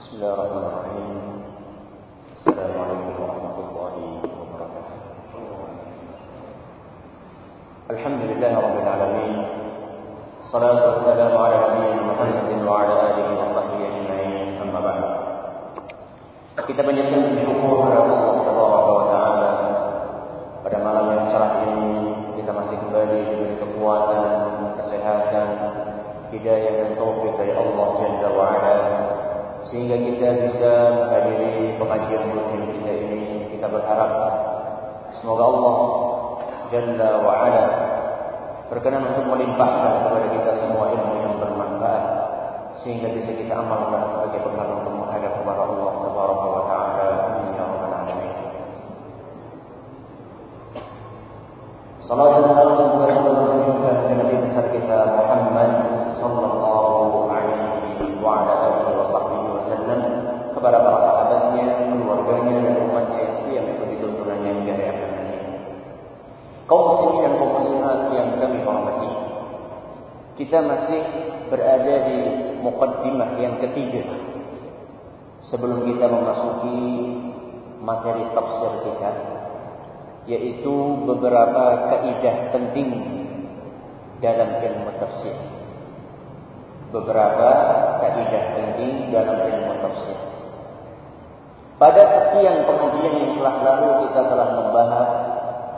بسم الله الرحمن الرحيم السلام عليكم ورحمة الله وبركاته الحمد لله رب العالمين الصلاة والسلام على نبينا محمد وعلى آله وصحبه أجمعين أما بعد kita panjatkan bersyukur kepada Allah Subhanahu wa taala pada malam yang cerah ini kita masih kembali diberi kekuatan, kesehatan, hidayah dan taufik dari Allah Jalla wa ala sehingga kita bisa menghadiri pengajian rutin kita ini. Kita berharap semoga Allah Jalla wa ala berkenan untuk melimpahkan kepada kita semua ilmu yang bermanfaat sehingga bisa kita amalkan sebagai bekal untuk menghadap kepada Allah Tabaraka wa taala. Amin ya rabbal alamin. Salam wasallam kepada para sahabatnya, keluarganya dan umatnya yang setia mengikuti tuntunannya hingga hari akhir nanti. Kaum muslimin dan kaum muslimat yang kami hormati. Kita masih berada di mukaddimah yang ketiga sebelum kita memasuki materi tafsir kita yaitu beberapa kaidah penting dalam ilmu tafsir beberapa kaidah penting dalam ilmu tafsir. Pada sekian pengajian yang telah lalu kita telah membahas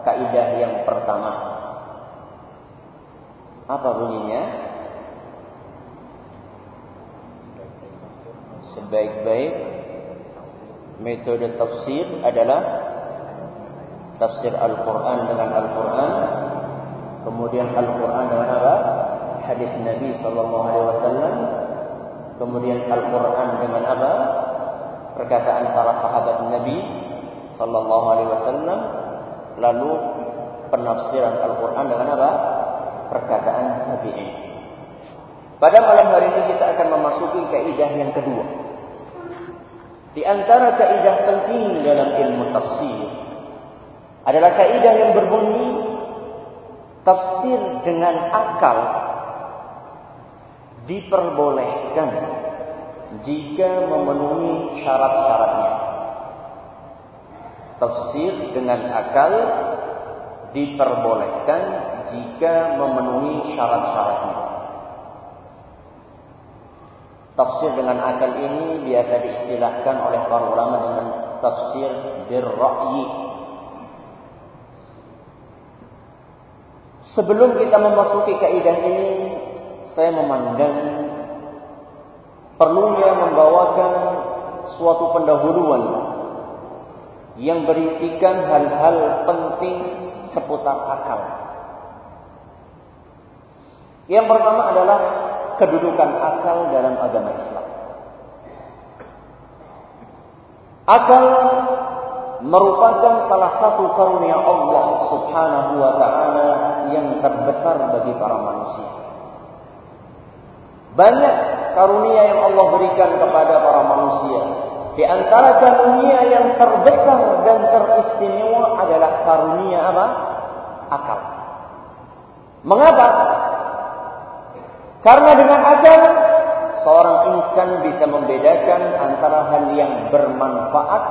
kaidah yang pertama. Apa bunyinya? Sebaik-baik metode tafsir adalah tafsir Al-Quran dengan Al-Quran. Kemudian Al-Quran dengan apa? hadis Nabi Sallallahu Alaihi Wasallam kemudian Al-Quran dengan apa? perkataan para sahabat Nabi Sallallahu Alaihi Wasallam lalu penafsiran Al-Quran dengan apa? perkataan Nabi pada malam hari ini kita akan memasuki kaidah yang kedua. Di antara kaidah penting dalam ilmu tafsir adalah kaidah yang berbunyi tafsir dengan akal diperbolehkan jika memenuhi syarat-syaratnya. Tafsir dengan akal diperbolehkan jika memenuhi syarat-syaratnya. Tafsir dengan akal ini biasa diistilahkan oleh para ulama dengan tafsir birra'yi. Sebelum kita memasuki kaidah ini, saya memandang perlunya membawakan suatu pendahuluan yang berisikan hal-hal penting seputar akal. Yang pertama adalah kedudukan akal dalam agama Islam. Akal merupakan salah satu karunia Allah Subhanahu wa taala yang terbesar bagi para manusia. Banyak karunia yang Allah berikan kepada para manusia. Di antara karunia yang terbesar dan teristimewa adalah karunia apa? Akal. Mengapa? Karena dengan akal seorang insan bisa membedakan antara hal yang bermanfaat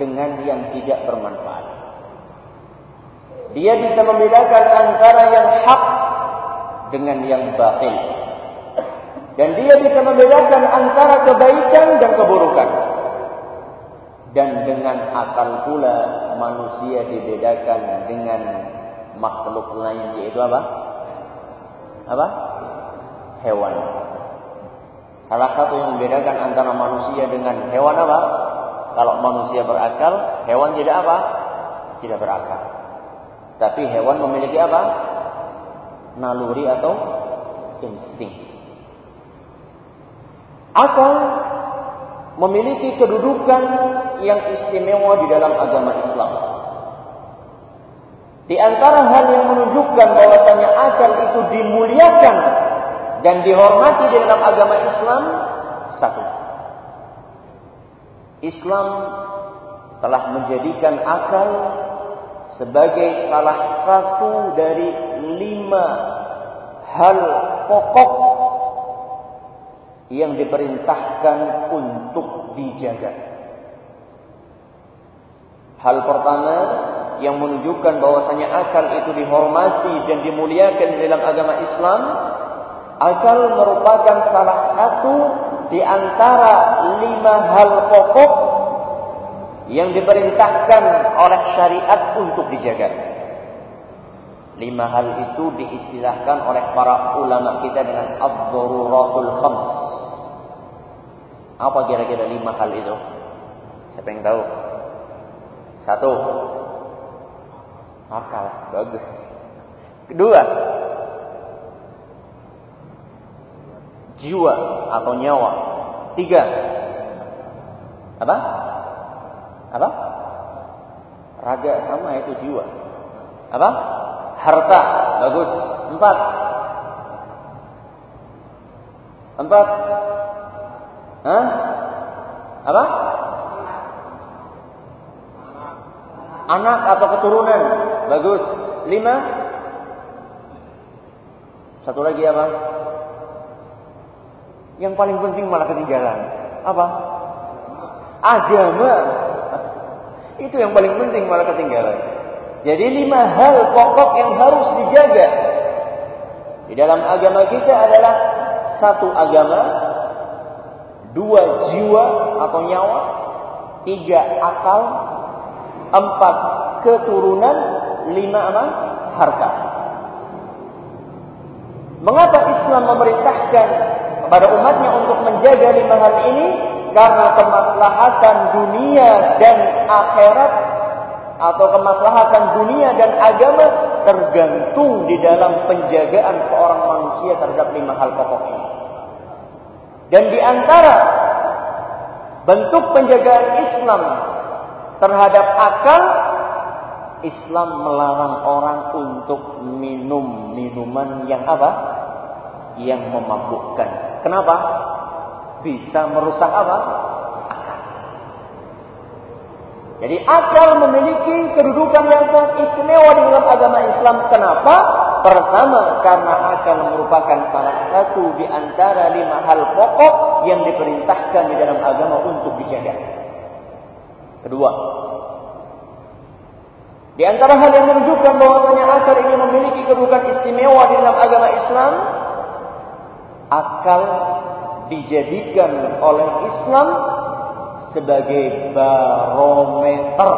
dengan yang tidak bermanfaat. Dia bisa membedakan antara yang hak dengan yang batil. Dan dia bisa membedakan antara kebaikan dan keburukan. Dan dengan akal pula manusia dibedakan dengan makhluk lain yaitu apa? Apa? hewan. Salah satu yang membedakan antara manusia dengan hewan apa? Kalau manusia berakal, hewan tidak apa? Tidak berakal. Tapi hewan memiliki apa? Naluri atau insting. Akal memiliki kedudukan yang istimewa di dalam agama Islam. Di antara hal yang menunjukkan bahwasanya akal itu dimuliakan dan dihormati di dalam agama Islam satu. Islam telah menjadikan akal sebagai salah satu dari lima hal pokok yang diperintahkan untuk dijaga. Hal pertama yang menunjukkan bahwasanya akal itu dihormati dan dimuliakan dalam agama Islam, akal merupakan salah satu di antara lima hal pokok yang diperintahkan oleh syariat untuk dijaga. Lima hal itu diistilahkan oleh para ulama kita dengan ad-daruratul khams. Apa kira-kira lima hal itu? Siapa yang tahu? Satu. Akal, bagus. Kedua. Jiwa atau nyawa. Tiga. Apa? Apa? Raga sama itu jiwa. Apa? harta bagus empat empat Hah? apa? Anak atau keturunan? Bagus. Lima? Satu lagi apa? Yang paling penting malah ketinggalan. Apa? Agama. Itu yang paling penting malah ketinggalan. Jadi lima hal pokok yang harus dijaga di dalam agama kita adalah satu agama, dua jiwa atau nyawa, tiga akal, empat keturunan, lima apa? harta. Mengapa Islam memerintahkan kepada umatnya untuk menjaga lima hal ini? Karena kemaslahatan dunia dan akhirat atau kemaslahatan dunia dan agama tergantung di dalam penjagaan seorang manusia terhadap lima hal pokok ini. Dan di antara bentuk penjagaan Islam terhadap akal, Islam melarang orang untuk minum minuman yang apa? Yang memabukkan. Kenapa? Bisa merusak apa? Jadi akal memiliki kedudukan yang sangat istimewa di dalam agama Islam. Kenapa? Pertama, karena akal merupakan salah satu di antara lima hal pokok yang diperintahkan di dalam agama untuk dijaga. Kedua, di antara hal yang menunjukkan bahwasanya akal ini memiliki kedudukan istimewa di dalam agama Islam, akal dijadikan oleh Islam sebagai barometer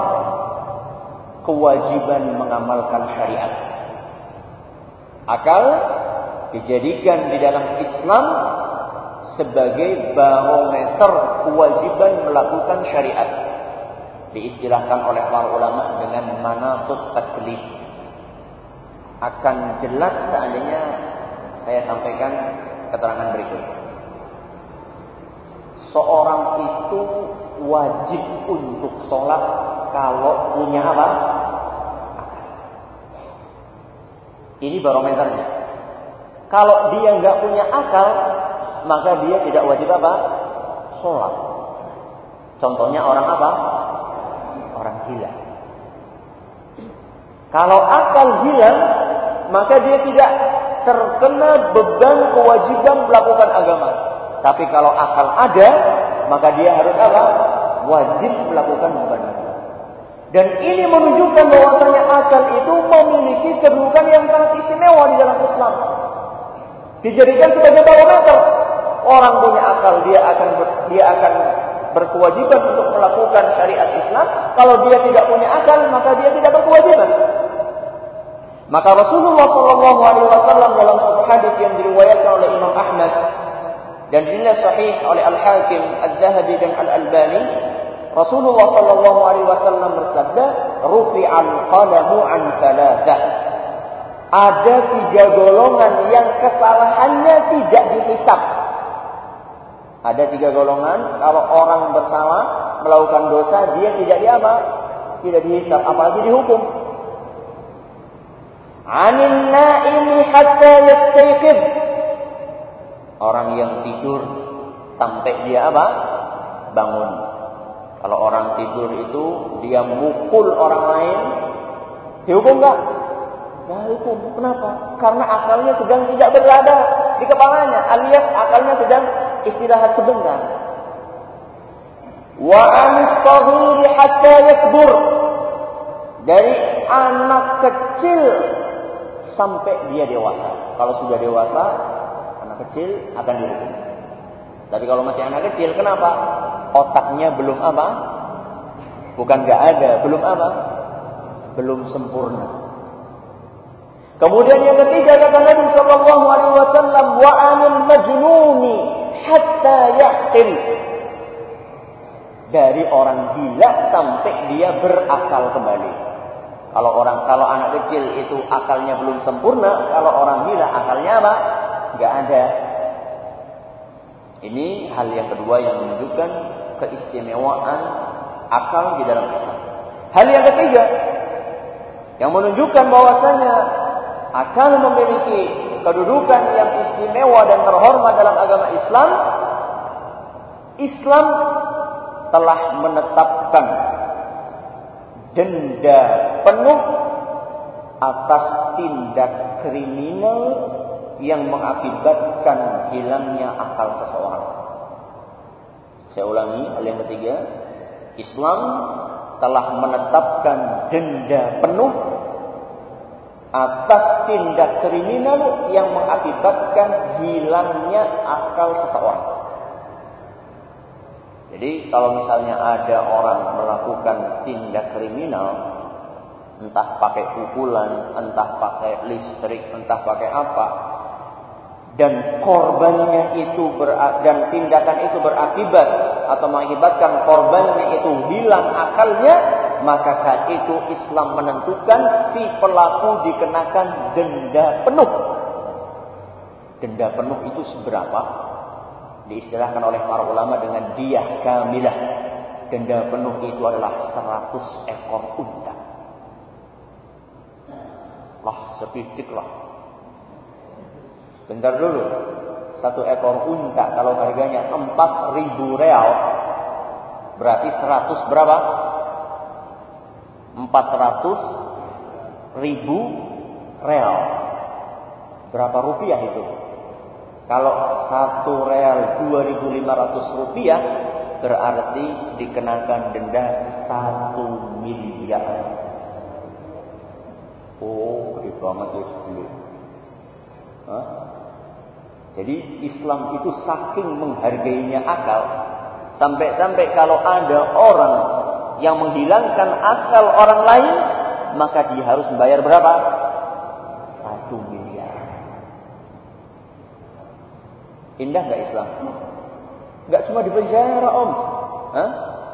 kewajiban mengamalkan syariat. Akal dijadikan di dalam Islam sebagai barometer kewajiban melakukan syariat. Diistilahkan oleh para ulama dengan manatut taklif. Akan jelas seandainya saya sampaikan keterangan berikut. Seorang itu wajib untuk sholat kalau punya apa? Ini barometernya. Kalau dia nggak punya akal, maka dia tidak wajib apa? Sholat. Contohnya orang apa? Orang gila. Kalau akal hilang, maka dia tidak terkena beban kewajiban melakukan agama. Tapi kalau akal ada, maka dia harus apa? Wajib melakukan beban Dan ini menunjukkan bahwasanya akal itu memiliki kedudukan yang sangat istimewa di dalam Islam. Dijadikan sebagai barometer. Orang punya akal, dia akan ber, dia akan berkewajiban untuk melakukan syariat Islam. Kalau dia tidak punya akal, maka dia tidak berkewajiban. Maka Rasulullah Shallallahu Alaihi Wasallam dalam satu hadis yang diriwayatkan oleh Imam Ahmad dan dinilai sahih oleh Al-Hakim, Al-Zahabi dan Al-Albani, Rasulullah sallallahu alaihi wasallam bersabda, "Rufi'al qalamu an thalathah." Ada tiga golongan yang kesalahannya tidak dihisap. Ada tiga golongan, kalau orang bersalah melakukan dosa, dia tidak diapa? Tidak dihisap, apalagi dihukum. Anin naimi hatta yastayqidh Orang yang tidur sampai dia apa? Bangun. Kalau orang tidur itu dia mukul orang lain, dihukum nggak? Nggak hukum. Kenapa? Karena akalnya sedang tidak berada di kepalanya, alias akalnya sedang istirahat sebentar. Wa anis sahiri hatta yakbur. Dari anak kecil sampai dia dewasa. Kalau sudah dewasa, anak kecil akan dihukum. Tapi kalau masih anak kecil, kenapa? Otaknya belum apa? Bukan gak ada, belum apa? Belum sempurna. Kemudian yang ketiga kata Nabi Shallallahu Alaihi Wasallam, wa anil majnuni hatta yakin dari orang gila sampai dia berakal kembali. Kalau orang kalau anak kecil itu akalnya belum sempurna, kalau orang gila akalnya apa? Gak ada. Ini hal yang kedua yang menunjukkan keistimewaan akal di dalam Islam. Hal yang ketiga yang menunjukkan bahwasanya akan memiliki kedudukan yang istimewa dan terhormat dalam agama Islam, Islam telah menetapkan denda penuh atas tindak kriminal yang mengakibatkan hilangnya akal seseorang. Saya ulangi hal yang ketiga, Islam telah menetapkan denda penuh atas tindak kriminal yang mengakibatkan hilangnya akal seseorang. Jadi kalau misalnya ada orang melakukan tindak kriminal, entah pakai pukulan, entah pakai listrik, entah pakai apa, dan korbannya itu dan tindakan itu berakibat atau mengakibatkan korbannya itu hilang akalnya, maka saat itu Islam menentukan si pelaku dikenakan denda penuh. Denda penuh itu seberapa? Diistilahkan oleh para ulama dengan diyah kamilah. Denda penuh itu adalah 100 ekor unta. Lah, sepitik lah. Bentar dulu. Satu ekor unta kalau harganya 4000 real berarti 100 berapa? 400 ribu real. Berapa rupiah itu? Kalau satu real 2.500 rupiah berarti dikenakan denda satu miliar. Oh, gede banget ya. Jadi Islam itu saking menghargainya akal sampai-sampai kalau ada orang yang menghilangkan akal orang lain, maka dia harus membayar berapa? Satu miliar. Indah nggak Islam? Nggak cuma di penjara om, Hah?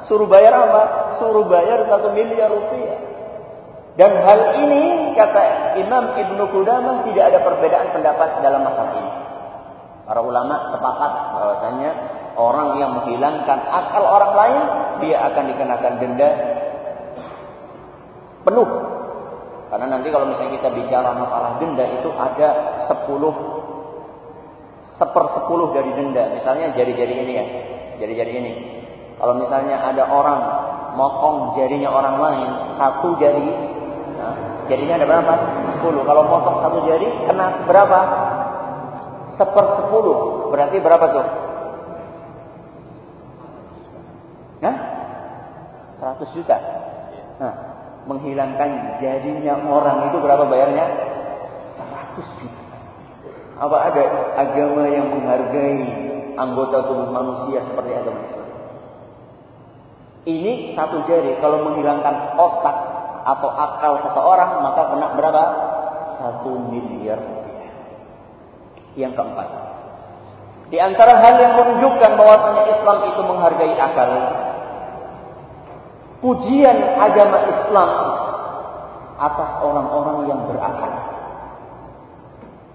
suruh bayar apa? Suruh bayar satu miliar rupiah. Dan hal ini kata Imam Ibnu Qudamah tidak ada perbedaan pendapat dalam masalah ini. Para ulama sepakat bahwasanya orang yang menghilangkan akal orang lain dia akan dikenakan denda penuh. Karena nanti kalau misalnya kita bicara masalah denda itu ada 10 sepersepuluh dari denda. Misalnya jari-jari ini ya, jari-jari ini. Kalau misalnya ada orang motong jarinya orang lain, satu jari, nah, jarinya ada berapa? 10. Kalau motong satu jari, kena seberapa? Sepersepuluh. Berarti berapa tuh? Nah, 100 juta. Nah, menghilangkan jadinya orang itu berapa bayarnya? 100 juta. Apa ada agama yang menghargai anggota tubuh manusia seperti agama Islam? Ini satu jari kalau menghilangkan otak atau akal seseorang maka kena berapa? Satu miliar. Yang keempat, di antara hal yang menunjukkan bahwasanya Islam itu menghargai akal, pujian agama Islam atas orang-orang yang berakal.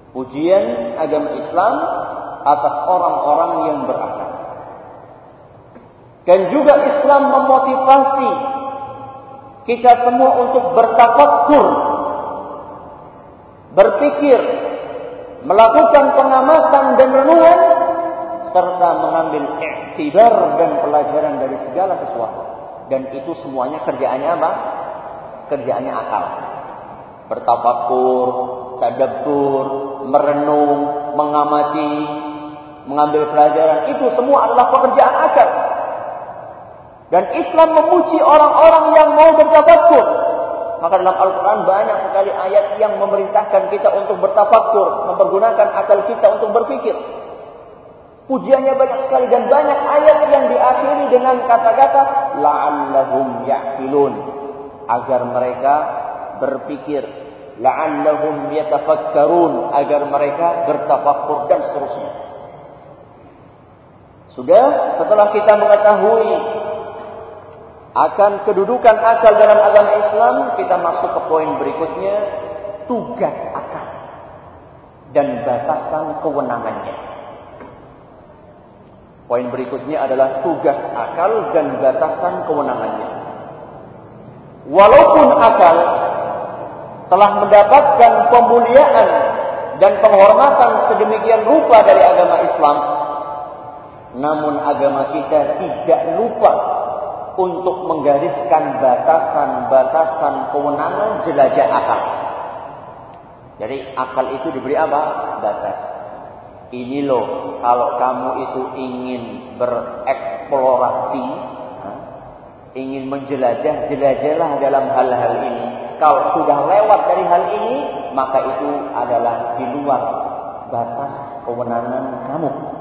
Pujian agama Islam atas orang-orang yang berakal. Dan juga Islam memotivasi kita semua untuk bertafakkur, berpikir, melakukan pengamatan dan renungan serta mengambil iktibar dan pelajaran dari segala sesuatu. Dan itu semuanya kerjaannya apa? Kerjaannya akal. Bertafakur, tadabbur, merenung, mengamati. mengambil pelajaran. Itu semua adalah pekerjaan akal. Dan Islam memuji orang-orang yang mau bertafakur. Maka dalam Al-Quran banyak sekali ayat yang memerintahkan kita untuk bertafakur. Mempergunakan akal kita untuk berpikir. Pujiannya banyak sekali dan banyak ayat yang diakhiri dengan kata-kata la'allahum ya'qilun agar mereka berpikir la'allahum yatafakkarun agar mereka bertafakkur dan seterusnya. Sudah setelah kita mengetahui akan kedudukan akal dalam agama Islam, kita masuk ke poin berikutnya, tugas akal dan batasan kewenangannya. Poin berikutnya adalah tugas akal dan batasan kewenangannya. Walaupun akal telah mendapatkan pemuliaan dan penghormatan sedemikian rupa dari agama Islam, namun agama kita tidak lupa untuk menggariskan batasan-batasan kewenangan jelajah akal. Jadi akal itu diberi apa? Batas. Ini loh, kalau kamu itu ingin bereksplorasi, ingin menjelajah, jelajahlah dalam hal-hal ini. Kalau sudah lewat dari hal ini, maka itu adalah di luar batas kewenangan kamu.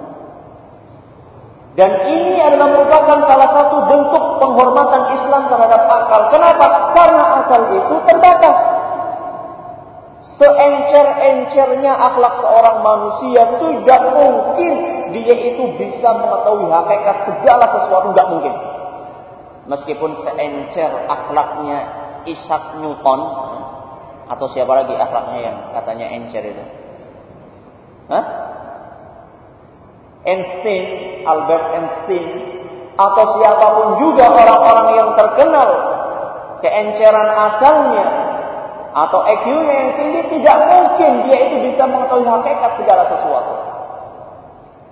Dan ini adalah merupakan salah satu bentuk penghormatan Islam terhadap akal. Kenapa? Karena akal itu terbatas. Seencer-encernya akhlak seorang manusia tidak mungkin dia itu bisa mengetahui hakikat segala sesuatu tidak mungkin. Meskipun seencer akhlaknya Isaac Newton atau siapa lagi akhlaknya yang katanya encer itu? Hah? Einstein, Albert Einstein atau siapa pun juga orang-orang yang terkenal keenceran akalnya atau EQ-nya yang tinggi tidak mungkin dia itu bisa mengetahui hakikat segala sesuatu.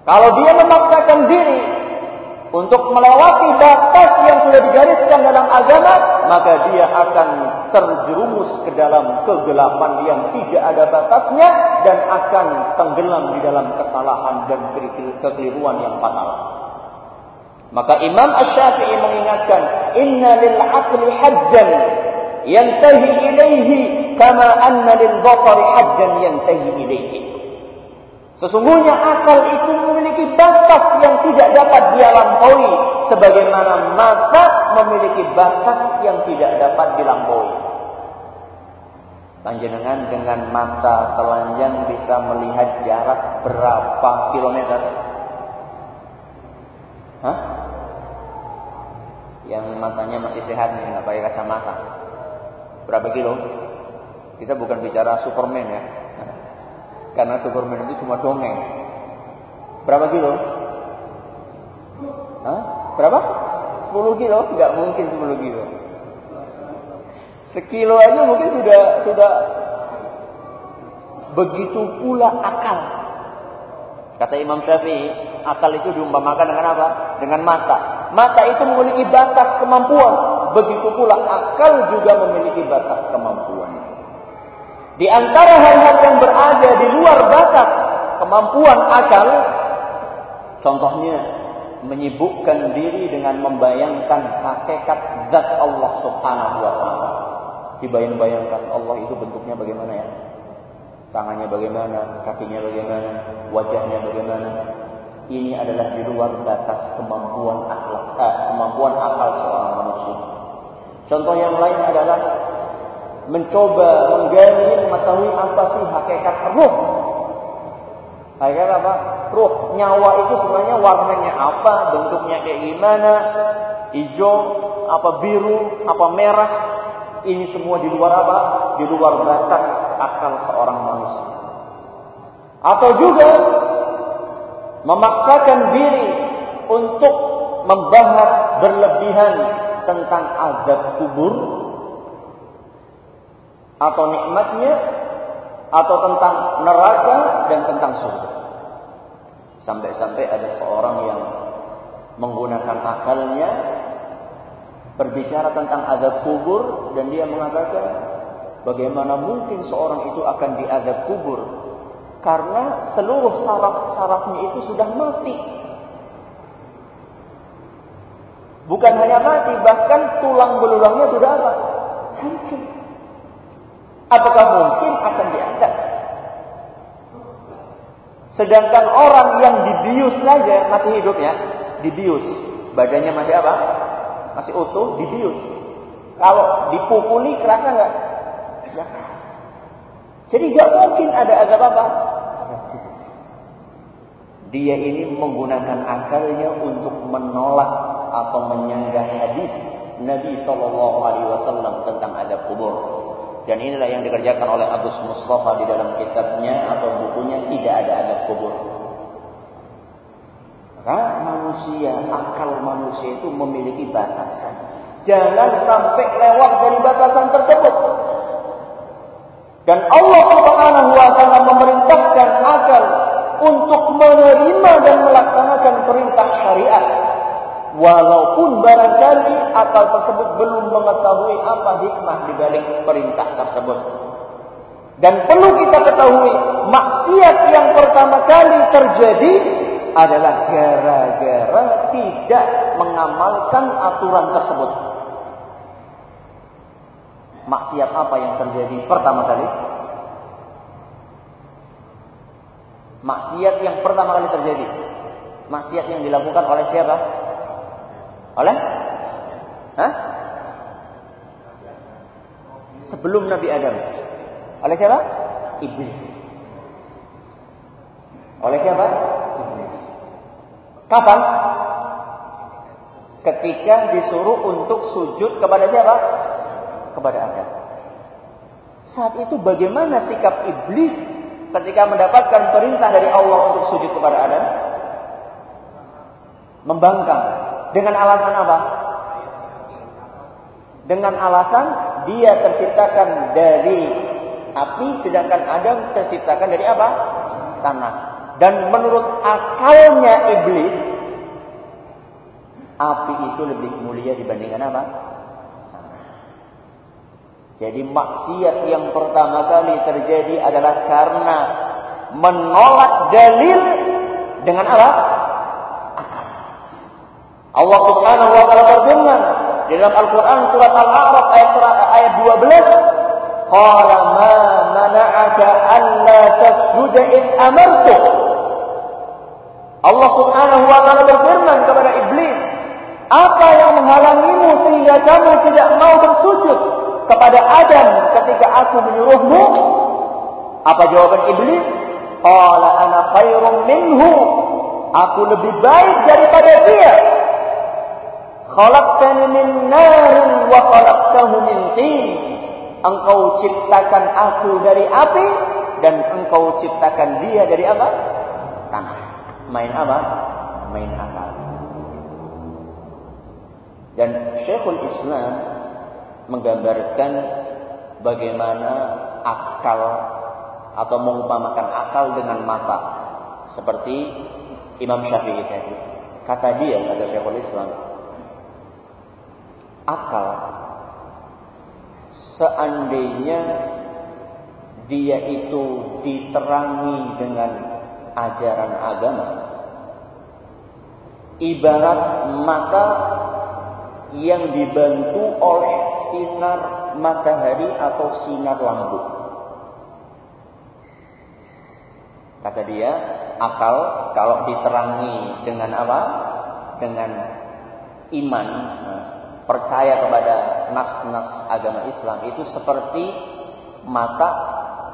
Kalau dia memaksakan diri untuk melewati batas yang sudah digariskan dalam agama, maka dia akan terjerumus ke dalam kegelapan yang tidak ada batasnya dan akan tenggelam di dalam kesalahan dan kekeliruan yang fatal. Maka Imam Ash-Syafi'i mengingatkan, "Inna lil aqli hajjan yantahi ilaihi kama anna lil basari haddan yantahi ilaihi. Sesungguhnya akal itu memiliki batas yang tidak dapat dia sebagaimana mata memiliki batas yang tidak dapat dilampaui. Panjenengan dengan mata telanjang bisa melihat jarak berapa kilometer? Hah? Yang matanya masih sehat nih, nggak pakai kacamata berapa kilo? Kita bukan bicara Superman ya. Karena Superman itu cuma dongeng. Berapa kilo? Hah? Berapa? 10 kilo? Enggak mungkin 10 kilo. Sekilo aja mungkin sudah sudah begitu pula akal. Kata Imam Syafi'i, akal itu diumpamakan dengan apa? Dengan mata. Mata itu memiliki batas kemampuan. Begitu pula akal juga memiliki batas kemampuan. Di antara hal-hal yang berada di luar batas kemampuan akal, contohnya menyibukkan diri dengan membayangkan hakikat zat Allah Subhanahu wa taala. Dibayang-bayangkan Allah itu bentuknya bagaimana ya? Tangannya bagaimana, kakinya bagaimana, wajahnya bagaimana. Ini adalah di luar batas kemampuan akal, eh, kemampuan akal seorang manusia. Contoh yang lain adalah mencoba menggali mengetahui apa sih hakikat ruh. Hakikat apa? Ruh, nyawa itu sebenarnya warnanya apa, bentuknya kayak gimana, hijau, apa biru, apa merah. Ini semua di luar apa? Di luar batas akal seorang manusia. Atau juga memaksakan diri untuk membahas berlebihan tentang azab kubur atau nikmatnya atau tentang neraka dan tentang surga. Sampai-sampai ada seorang yang menggunakan akalnya berbicara tentang azab kubur dan dia mengatakan bagaimana mungkin seorang itu akan diazab kubur Karena seluruh saraf-sarafnya itu sudah mati. Bukan hanya mati, bahkan tulang belulangnya sudah apa? Hancur. Apakah mungkin akan diangkat? Sedangkan orang yang dibius saja masih hidup ya, dibius. Badannya masih apa? Masih utuh, dibius. Kalau dipukuli kerasa nggak? Nggak keras. Jadi nggak mungkin ada agak apa? Dia ini menggunakan akalnya untuk menolak atau menyanggah hadis Nabi Shallallahu Alaihi Wasallam tentang adab kubur. Dan inilah yang dikerjakan oleh Agus Mustafa di dalam kitabnya atau bukunya tidak ada adab kubur. Maka manusia, akal manusia itu memiliki batasan. Jangan sampai lewat dari batasan tersebut. Dan Allah Subhanahu wa taala memerintahkan akal untuk menerima dan melaksanakan perintah syariat. Walaupun barangkali akal tersebut belum mengetahui apa hikmah di balik perintah tersebut. Dan perlu kita ketahui, maksiat yang pertama kali terjadi adalah gara-gara tidak mengamalkan aturan tersebut. Maksiat apa yang terjadi pertama kali? Maksiat yang pertama kali terjadi. Maksiat yang dilakukan oleh siapa? Oleh? Hah? Sebelum Nabi Adam. Oleh siapa? Iblis. Oleh siapa? Iblis. Kapan? Ketika disuruh untuk sujud kepada siapa? Kepada Adam. Saat itu bagaimana sikap iblis ketika mendapatkan perintah dari Allah untuk sujud kepada Adam? Membangkang. Dengan alasan apa? Dengan alasan dia terciptakan dari api sedangkan Adam terciptakan dari apa? Tanah. Dan menurut akalnya iblis api itu lebih mulia dibandingkan apa? Jadi maksiat yang pertama kali terjadi adalah karena menolak dalil dengan apa? Allah Subhanahu wa taala berfirman di dalam Al-Qur'an surat Al-A'raf ayat ayat 12, "Qala ma mana'aka alla tasjuda id amartuk?" Allah Subhanahu wa taala berfirman kepada iblis, "Apa yang menghalangimu sehingga kamu tidak mau bersujud kepada Adam ketika aku menyuruhmu? Apa jawaban iblis? Qala ana khairum minhu. Aku lebih baik daripada dia. Khalaqtani min narin wa khalaqtahu min tin. Engkau ciptakan aku dari api dan engkau ciptakan dia dari apa? Tanah. Main apa? Main akal. Dan Syekhul Islam menggambarkan bagaimana akal atau mengumpamakan akal dengan mata seperti Imam Syafi'i tadi kata dia kata Syekhul Islam akal seandainya dia itu diterangi dengan ajaran agama ibarat mata yang dibantu oleh sinar matahari atau sinar lampu. Kata dia, akal kalau diterangi dengan apa? Dengan iman, percaya kepada nas-nas agama Islam itu seperti mata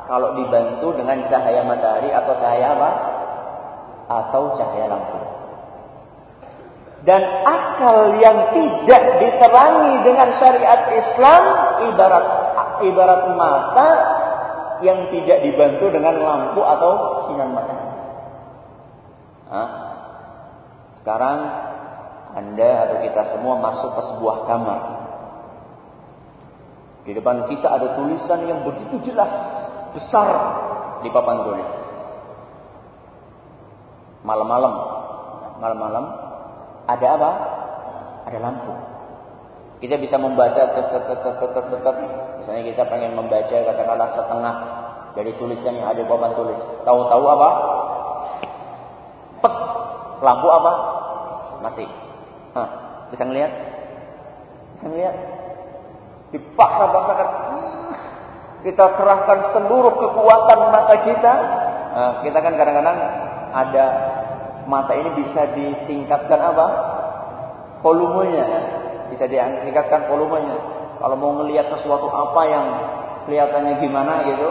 kalau dibantu dengan cahaya matahari atau cahaya apa? Atau cahaya lampu. Dan akal yang tidak diterangi dengan syariat Islam ibarat ibarat mata yang tidak dibantu dengan lampu atau sinar matahari. Sekarang Anda atau kita semua masuk ke sebuah kamar. Di depan kita ada tulisan yang begitu jelas, besar di papan tulis. Malam-malam, malam-malam ada apa? Ada lampu. Kita bisa membaca tetap tetap tetap tetap. Misalnya kita pengen membaca katakanlah setengah dari tulisan yang ada di papan tulis. Tahu-tahu apa? Pek. Lampu apa? Mati. Hah, bisa ngelihat? Bisa ngelihat? Dipaksa-paksakan. Kita kerahkan seluruh kekuatan mata kita. Nah, kita kan kadang-kadang ada mata ini bisa ditingkatkan apa? Volumenya. Bisa ditingkatkan volumenya. Kalau mau melihat sesuatu apa yang kelihatannya gimana gitu,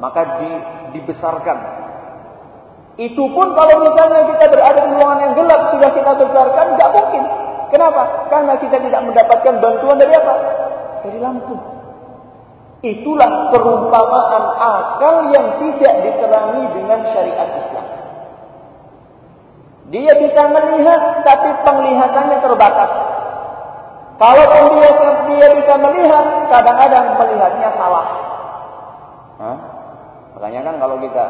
maka di, dibesarkan. Itu pun kalau misalnya kita berada di ruangan yang gelap sudah kita besarkan, nggak mungkin. Kenapa? Karena kita tidak mendapatkan bantuan dari apa? Dari lampu. Itulah perumpamaan akal yang tidak diterangi dengan syariat Islam. Dia bisa melihat, tapi penglihatannya terbatas. Kalau dia, dia bisa melihat, kadang-kadang melihatnya salah. Hah? Makanya kan kalau kita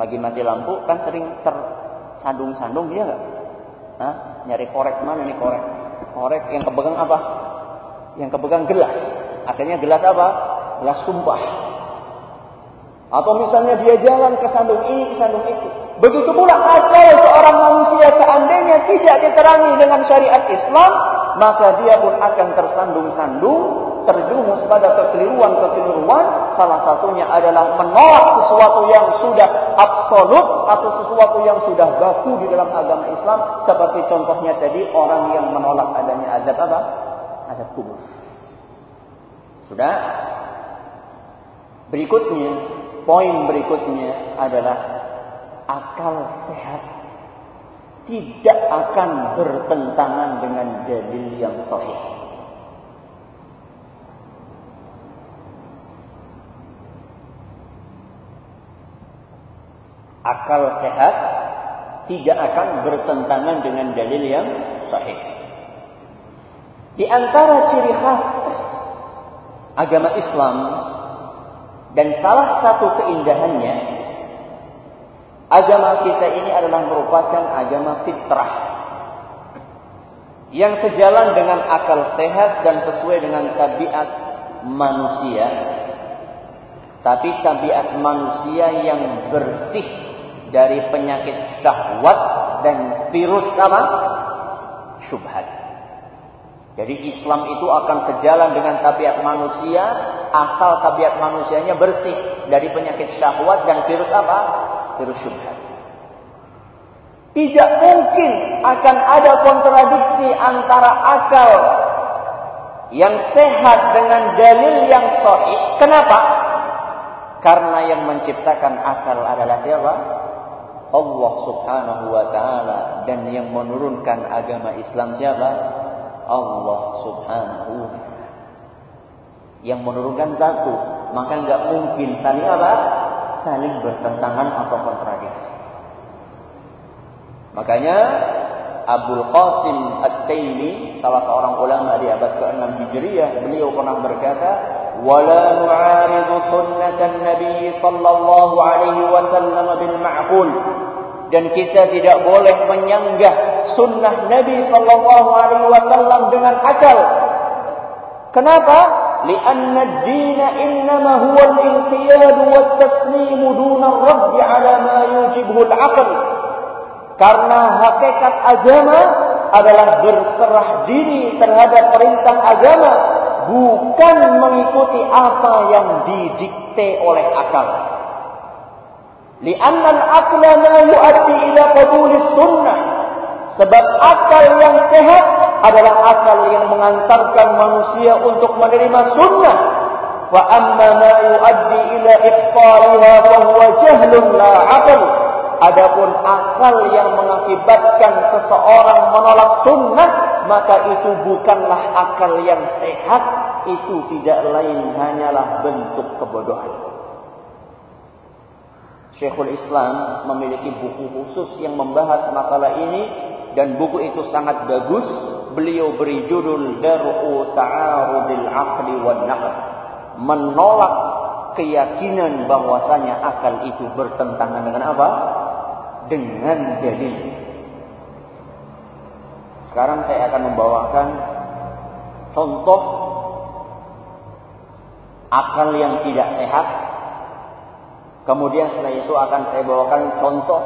lagi mati lampu kan sering tersandung-sandung dia nggak? Hah? Nyari korek mana nih korek? Korek yang kepegang apa? Yang kepegang gelas. Akhirnya gelas apa? Gelas tumpah. Atau misalnya dia jalan ke sandung ini, ke sandung itu. Begitu pula akal seorang manusia seandainya tidak diterangi dengan syariat Islam, maka dia pun akan tersandung-sandung, terjerumus pada kekeliruan-kekeliruan. Salah satunya adalah menolak sesuatu yang sudah absolut atau sesuatu yang sudah baku di dalam agama Islam. Seperti contohnya tadi orang yang menolak adanya adat apa? Adat kubur. Sudah? Berikutnya, Poin berikutnya adalah akal sehat tidak akan bertentangan dengan dalil yang sahih. Akal sehat tidak akan bertentangan dengan dalil yang sahih. Di antara ciri khas agama Islam dan salah satu keindahannya, agama kita ini adalah merupakan agama fitrah. Yang sejalan dengan akal sehat dan sesuai dengan tabiat manusia. Tapi tabiat manusia yang bersih dari penyakit syahwat dan virus apa? Syubhat. Jadi Islam itu akan sejalan dengan tabiat manusia asal tabiat manusianya bersih dari penyakit syahwat dan virus apa? Virus syubhat. Tidak mungkin akan ada kontradiksi antara akal yang sehat dengan dalil yang sahih. Kenapa? Karena yang menciptakan akal adalah siapa? Allah Subhanahu wa taala dan yang menurunkan agama Islam siapa? Allah Subhanahu yang menurunkan satu, maka nggak mungkin saling apa? Saling bertentangan atau kontradiksi. Makanya Abdul Qasim At-Taimi, salah seorang ulama di abad ke-6 Hijriah, beliau pernah berkata, "Wala nu'aridu sunnatan Nabi sallallahu alaihi wasallam bil ma'qul." Dan kita tidak boleh menyanggah sunnah Nabi sallallahu alaihi wasallam dengan akal. Kenapa? لأن الدين إنما هو الانقياد والتسليم دون الرد على ما يوجبه العقل karena hakikat agama adalah berserah diri terhadap perintah agama bukan mengikuti apa yang didikte oleh akal. Lianna al-aqla la yu'addi ila qabuli sunnah. Sebab akal yang sehat adalah akal yang mengantarkan manusia untuk menerima sunnah. Wa amma ma yuaddi ila ibtaliha wa huwa jahlun la aql. Adapun akal yang mengakibatkan seseorang menolak sunnah, maka itu bukanlah akal yang sehat, itu tidak lain hanyalah bentuk kebodohan. Syekhul Islam memiliki buku khusus yang membahas masalah ini dan buku itu sangat bagus beliau beri judul Dar'u Ta'arudil Aqli wan Naql. Menolak keyakinan bahwasanya akal itu bertentangan dengan apa? Dengan dalil. Sekarang saya akan membawakan contoh akal yang tidak sehat. Kemudian setelah itu akan saya bawakan contoh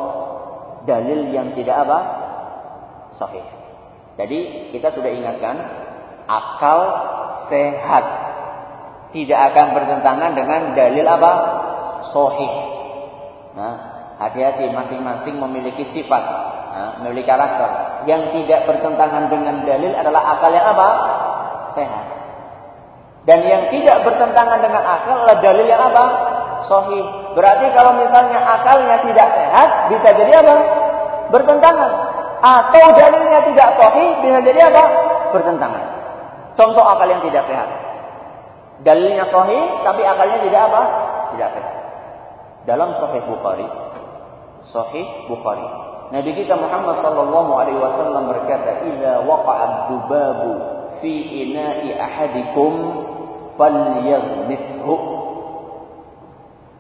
dalil yang tidak apa? Sahih. Jadi kita sudah ingatkan akal sehat tidak akan bertentangan dengan dalil apa? Sahih. Nah, hati-hati masing-masing memiliki sifat, nah, memiliki karakter. Yang tidak bertentangan dengan dalil adalah akal yang apa? Sehat. Dan yang tidak bertentangan dengan akal adalah dalil yang apa? Sohih. Berarti kalau misalnya akalnya tidak sehat, bisa jadi apa? Bertentangan. Atau dalilnya tidak sohih, bisa jadi apa? Bertentangan. Contoh akal yang tidak sehat. Dalilnya sohih, tapi akalnya tidak apa? Tidak sehat. Dalam Sahih Bukhari, Sahih Bukhari, Nabi kita Muhammad sallallahu alaihi wasallam berkata, "Idza waqa'a dubabu fi ina'i ahadikum falyaghmishu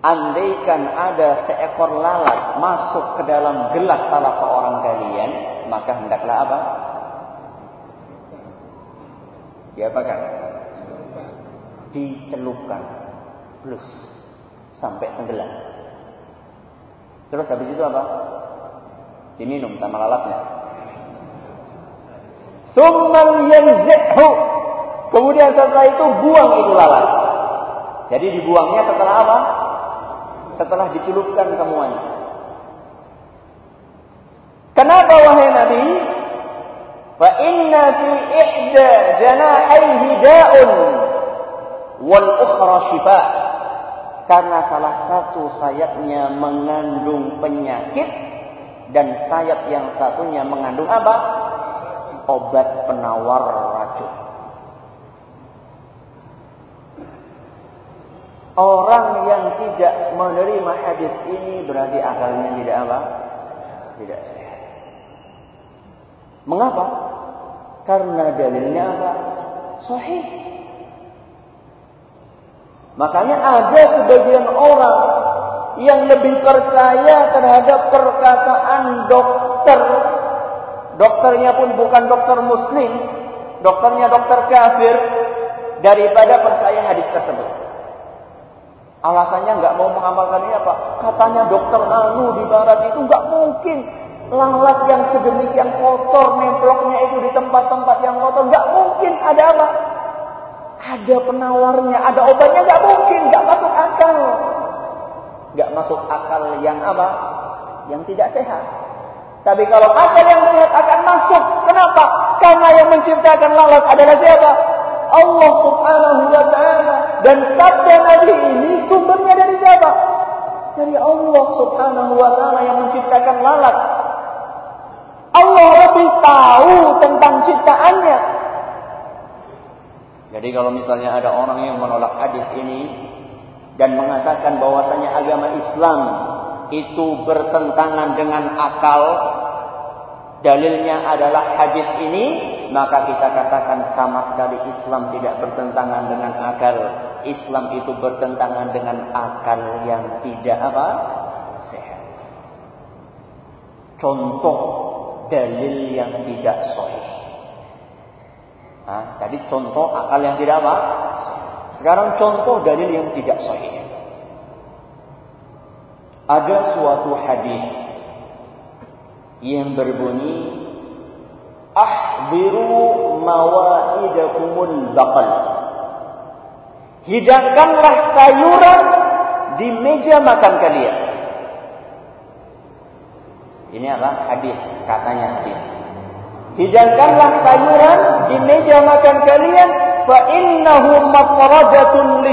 Andaikan ada seekor lalat masuk ke dalam gelas salah seorang kalian, maka hendaklah apa? Diapakan? Dicelupkan. Plus. Sampai tenggelam. Terus habis itu apa? Diminum sama lalatnya. Summal yanzi'hu Kemudian setelah itu buang itu lalat. Jadi dibuangnya setelah apa? Setelah dicelupkan semuanya. Kenapa wahai Nabi? Fa inna fi ihda janahaihi da'un wal ukhra shifa. Karena salah satu sayapnya mengandung penyakit dan sayap yang satunya mengandung apa? Obat penawar racun. Orang yang tidak menerima hadis ini berarti akalnya tidak apa? Tidak sehat. Mengapa? Karena dalilnya apa? Sahih. Makanya ada sebagian orang yang lebih percaya terhadap perkataan dokter. Dokternya pun bukan dokter muslim, dokternya dokter kafir daripada percaya hadis tersebut. Alasannya nggak mau mengamalkan ini apa? Katanya dokter Anu di barat itu nggak mungkin lalat yang sedemikian kotor nemploknya itu di tempat-tempat yang kotor nggak mungkin ada apa? Ada penawarnya, ada obatnya nggak mungkin, nggak masuk akal, nggak masuk akal yang apa? Yang tidak sehat. Tapi kalau akal yang sehat akan masuk, kenapa? Karena yang menciptakan lalat adalah siapa? Allah Subhanahu wa taala dan sabda Nabi ini sumbernya dari siapa? Dari Allah Subhanahu wa taala yang menciptakan lalat. Allah lebih tahu tentang ciptaannya. Jadi kalau misalnya ada orang yang menolak hadis ini dan mengatakan bahwasanya agama Islam itu bertentangan dengan akal, dalilnya adalah hadis ini, maka kita katakan sama sekali Islam tidak bertentangan dengan akal. Islam itu bertentangan dengan akal yang tidak apa? Sehat. Contoh dalil yang tidak sahih. Nah, tadi contoh akal yang tidak apa? Sekarang contoh dalil yang tidak sahih. Ada suatu hadis yang berbunyi ahdiru mawaidakumul baqal. Hidangkanlah sayuran di meja makan kalian. Ini adalah hadis katanya hadis. Hidangkanlah sayuran di meja makan kalian fa innahu matradatun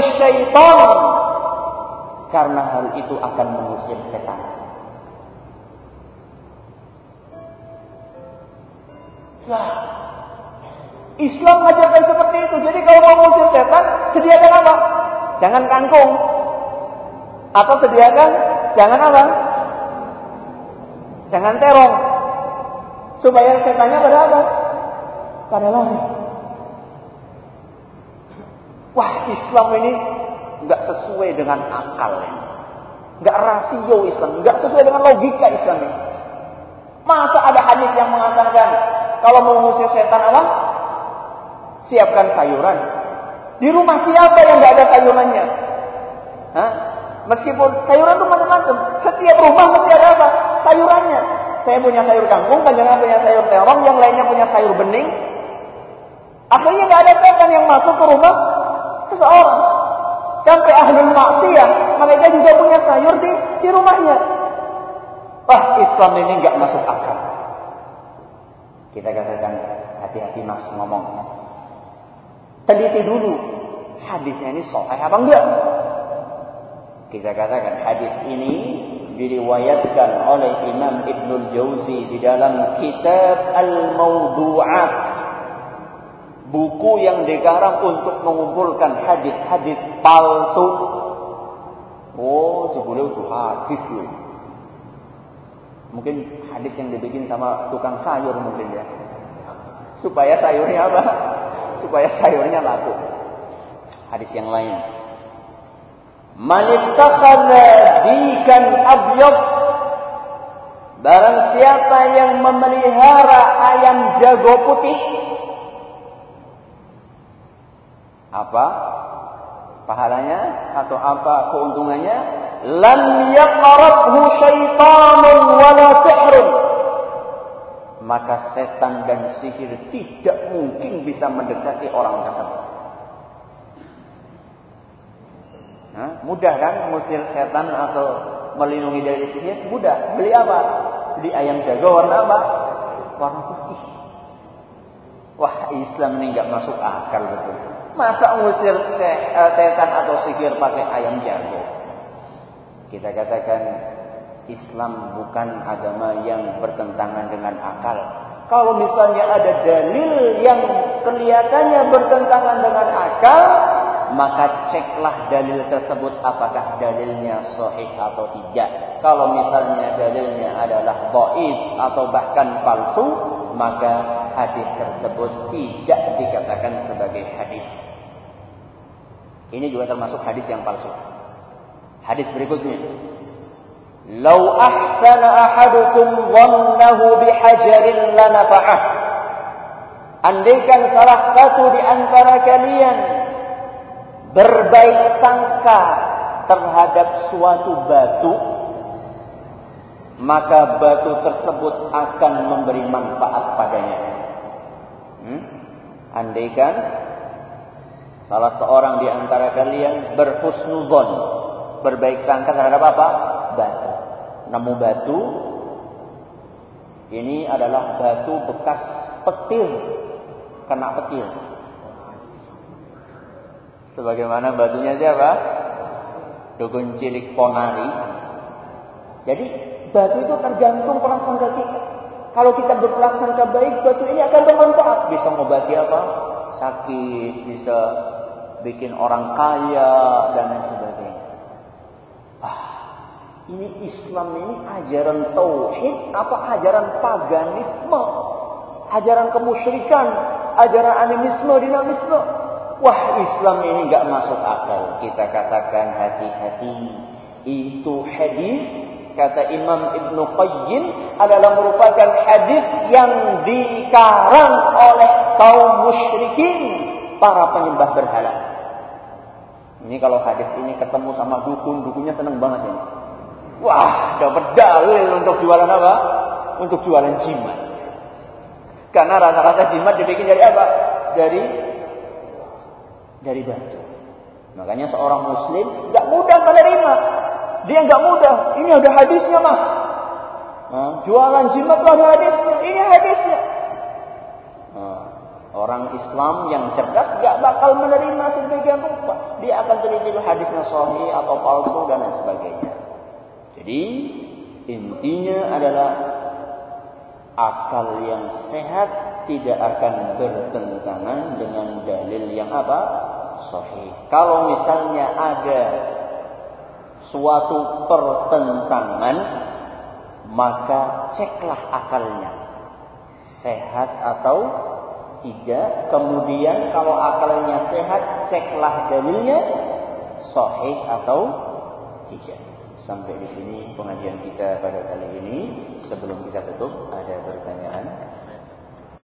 karena hal itu akan mengusir setan Ya. Islam mengajarkan seperti itu. Jadi kalau mau mengusir setan, sediakan apa? Jangan kangkung. Atau sediakan jangan apa? Jangan terong. Supaya setannya pada apa? Pada lari. Wah, Islam ini nggak sesuai dengan akal ini. Nggak rasio Islam, nggak sesuai dengan logika Islam ini. Masa ada hadis yang mengatakan kalau mau mengusir setan apa? Siapkan sayuran. Di rumah siapa yang nggak ada sayurannya? Hah? Meskipun sayuran itu macam-macam, setiap rumah mesti ada apa? Sayurannya. Saya punya sayur kangkung, panjangan punya sayur terong, yang lainnya punya sayur bening. Akhirnya nggak ada setan yang masuk ke rumah seseorang. Sampai ahlul maksiyah, mereka juga punya sayur di di rumahnya. Wah, Islam ini nggak masuk akal. Kita katakan hati-hati mas ngomong. Teliti dulu hadisnya ini sahih apa enggak? Kita katakan hadis ini diriwayatkan oleh Imam Ibnul Jauzi di dalam kitab Al-Mawdu'at. Buku yang dikarang untuk mengumpulkan hadis-hadis palsu. Oh, jebule itu hadis loh. Mungkin hadis yang dibikin sama tukang sayur mungkin ya. Supaya sayurnya apa? Supaya sayurnya laku. Hadis yang lain. Man ittakhadha dikan abyad Barang siapa yang memelihara ayam jago putih apa pahalanya atau apa keuntungannya lam yaqrabhu syaitanun wala sihrun maka setan dan sihir tidak mungkin bisa mendekati orang tersebut mudah kan musir setan atau melindungi dari sihir? Mudah. Beli apa? Beli ayam jago warna apa? Warna putih. Wah, Islam ini nggak masuk akal betul. Masa ngusir se uh, setan atau sihir pakai ayam jago? Kita katakan Islam bukan agama yang bertentangan dengan akal. Kalau misalnya ada dalil yang kelihatannya bertentangan dengan akal, maka ceklah dalil tersebut apakah dalilnya sahih atau tidak. Kalau misalnya dalilnya adalah dhaif atau bahkan palsu, maka hadis tersebut tidak dikatakan sebagai hadis. Ini juga termasuk hadis yang palsu. Hadis berikutnya. Lau ahsana ahadukum dhannahu bihajarin lanafa'ah. Andaikan salah satu di antara kalian berbaik sangka terhadap suatu batu, maka batu tersebut akan memberi manfaat padanya. Hmm? Andaikan salah seorang di antara kalian berhusnudon, berbaik sangka terhadap apa? Batu. Nemu batu, ini adalah batu bekas petir, kena petir Sebagaimana batunya siapa? Dukun cilik ponari. Jadi batu itu tergantung prasangka kita. Kalau kita berprasangka baik, batu ini akan bermanfaat. Bisa mengobati apa? Sakit, bisa bikin orang kaya dan lain sebagainya. Ah, ini Islam ini ajaran tauhid apa ajaran paganisme? Ajaran kemusyrikan, ajaran animisme, dinamisme. Wah Islam ini nggak masuk akal. Kita katakan hati-hati. Itu hadis kata Imam Ibn Qayyim adalah merupakan hadis yang dikarang oleh kaum musyrikin para penyembah berhala. Ini kalau hadis ini ketemu sama dukun, dukunnya seneng banget ini. Wah, dapat dalil untuk jualan apa? Untuk jualan jimat. Karena rata-rata jimat dibikin dari apa? Dari dari batu. Makanya seorang muslim nggak mudah menerima. Dia nggak mudah. Ini ada hadisnya mas. Nah, jualan jimat tuh ada hadisnya. Ini hadisnya. Nah, orang Islam yang cerdas nggak bakal menerima sedemikian rupa. Dia akan teliti hadisnya sahih atau palsu dan lain sebagainya. Jadi intinya adalah akal yang sehat tidak akan bertentangan dengan dalil yang apa? Sahih. Kalau misalnya ada suatu pertentangan, maka ceklah akalnya. Sehat atau tidak. Kemudian kalau akalnya sehat, ceklah dalilnya sahih atau tidak. Sampai di sini pengajian kita pada kali ini. Sebelum kita tutup, ada pertanyaan.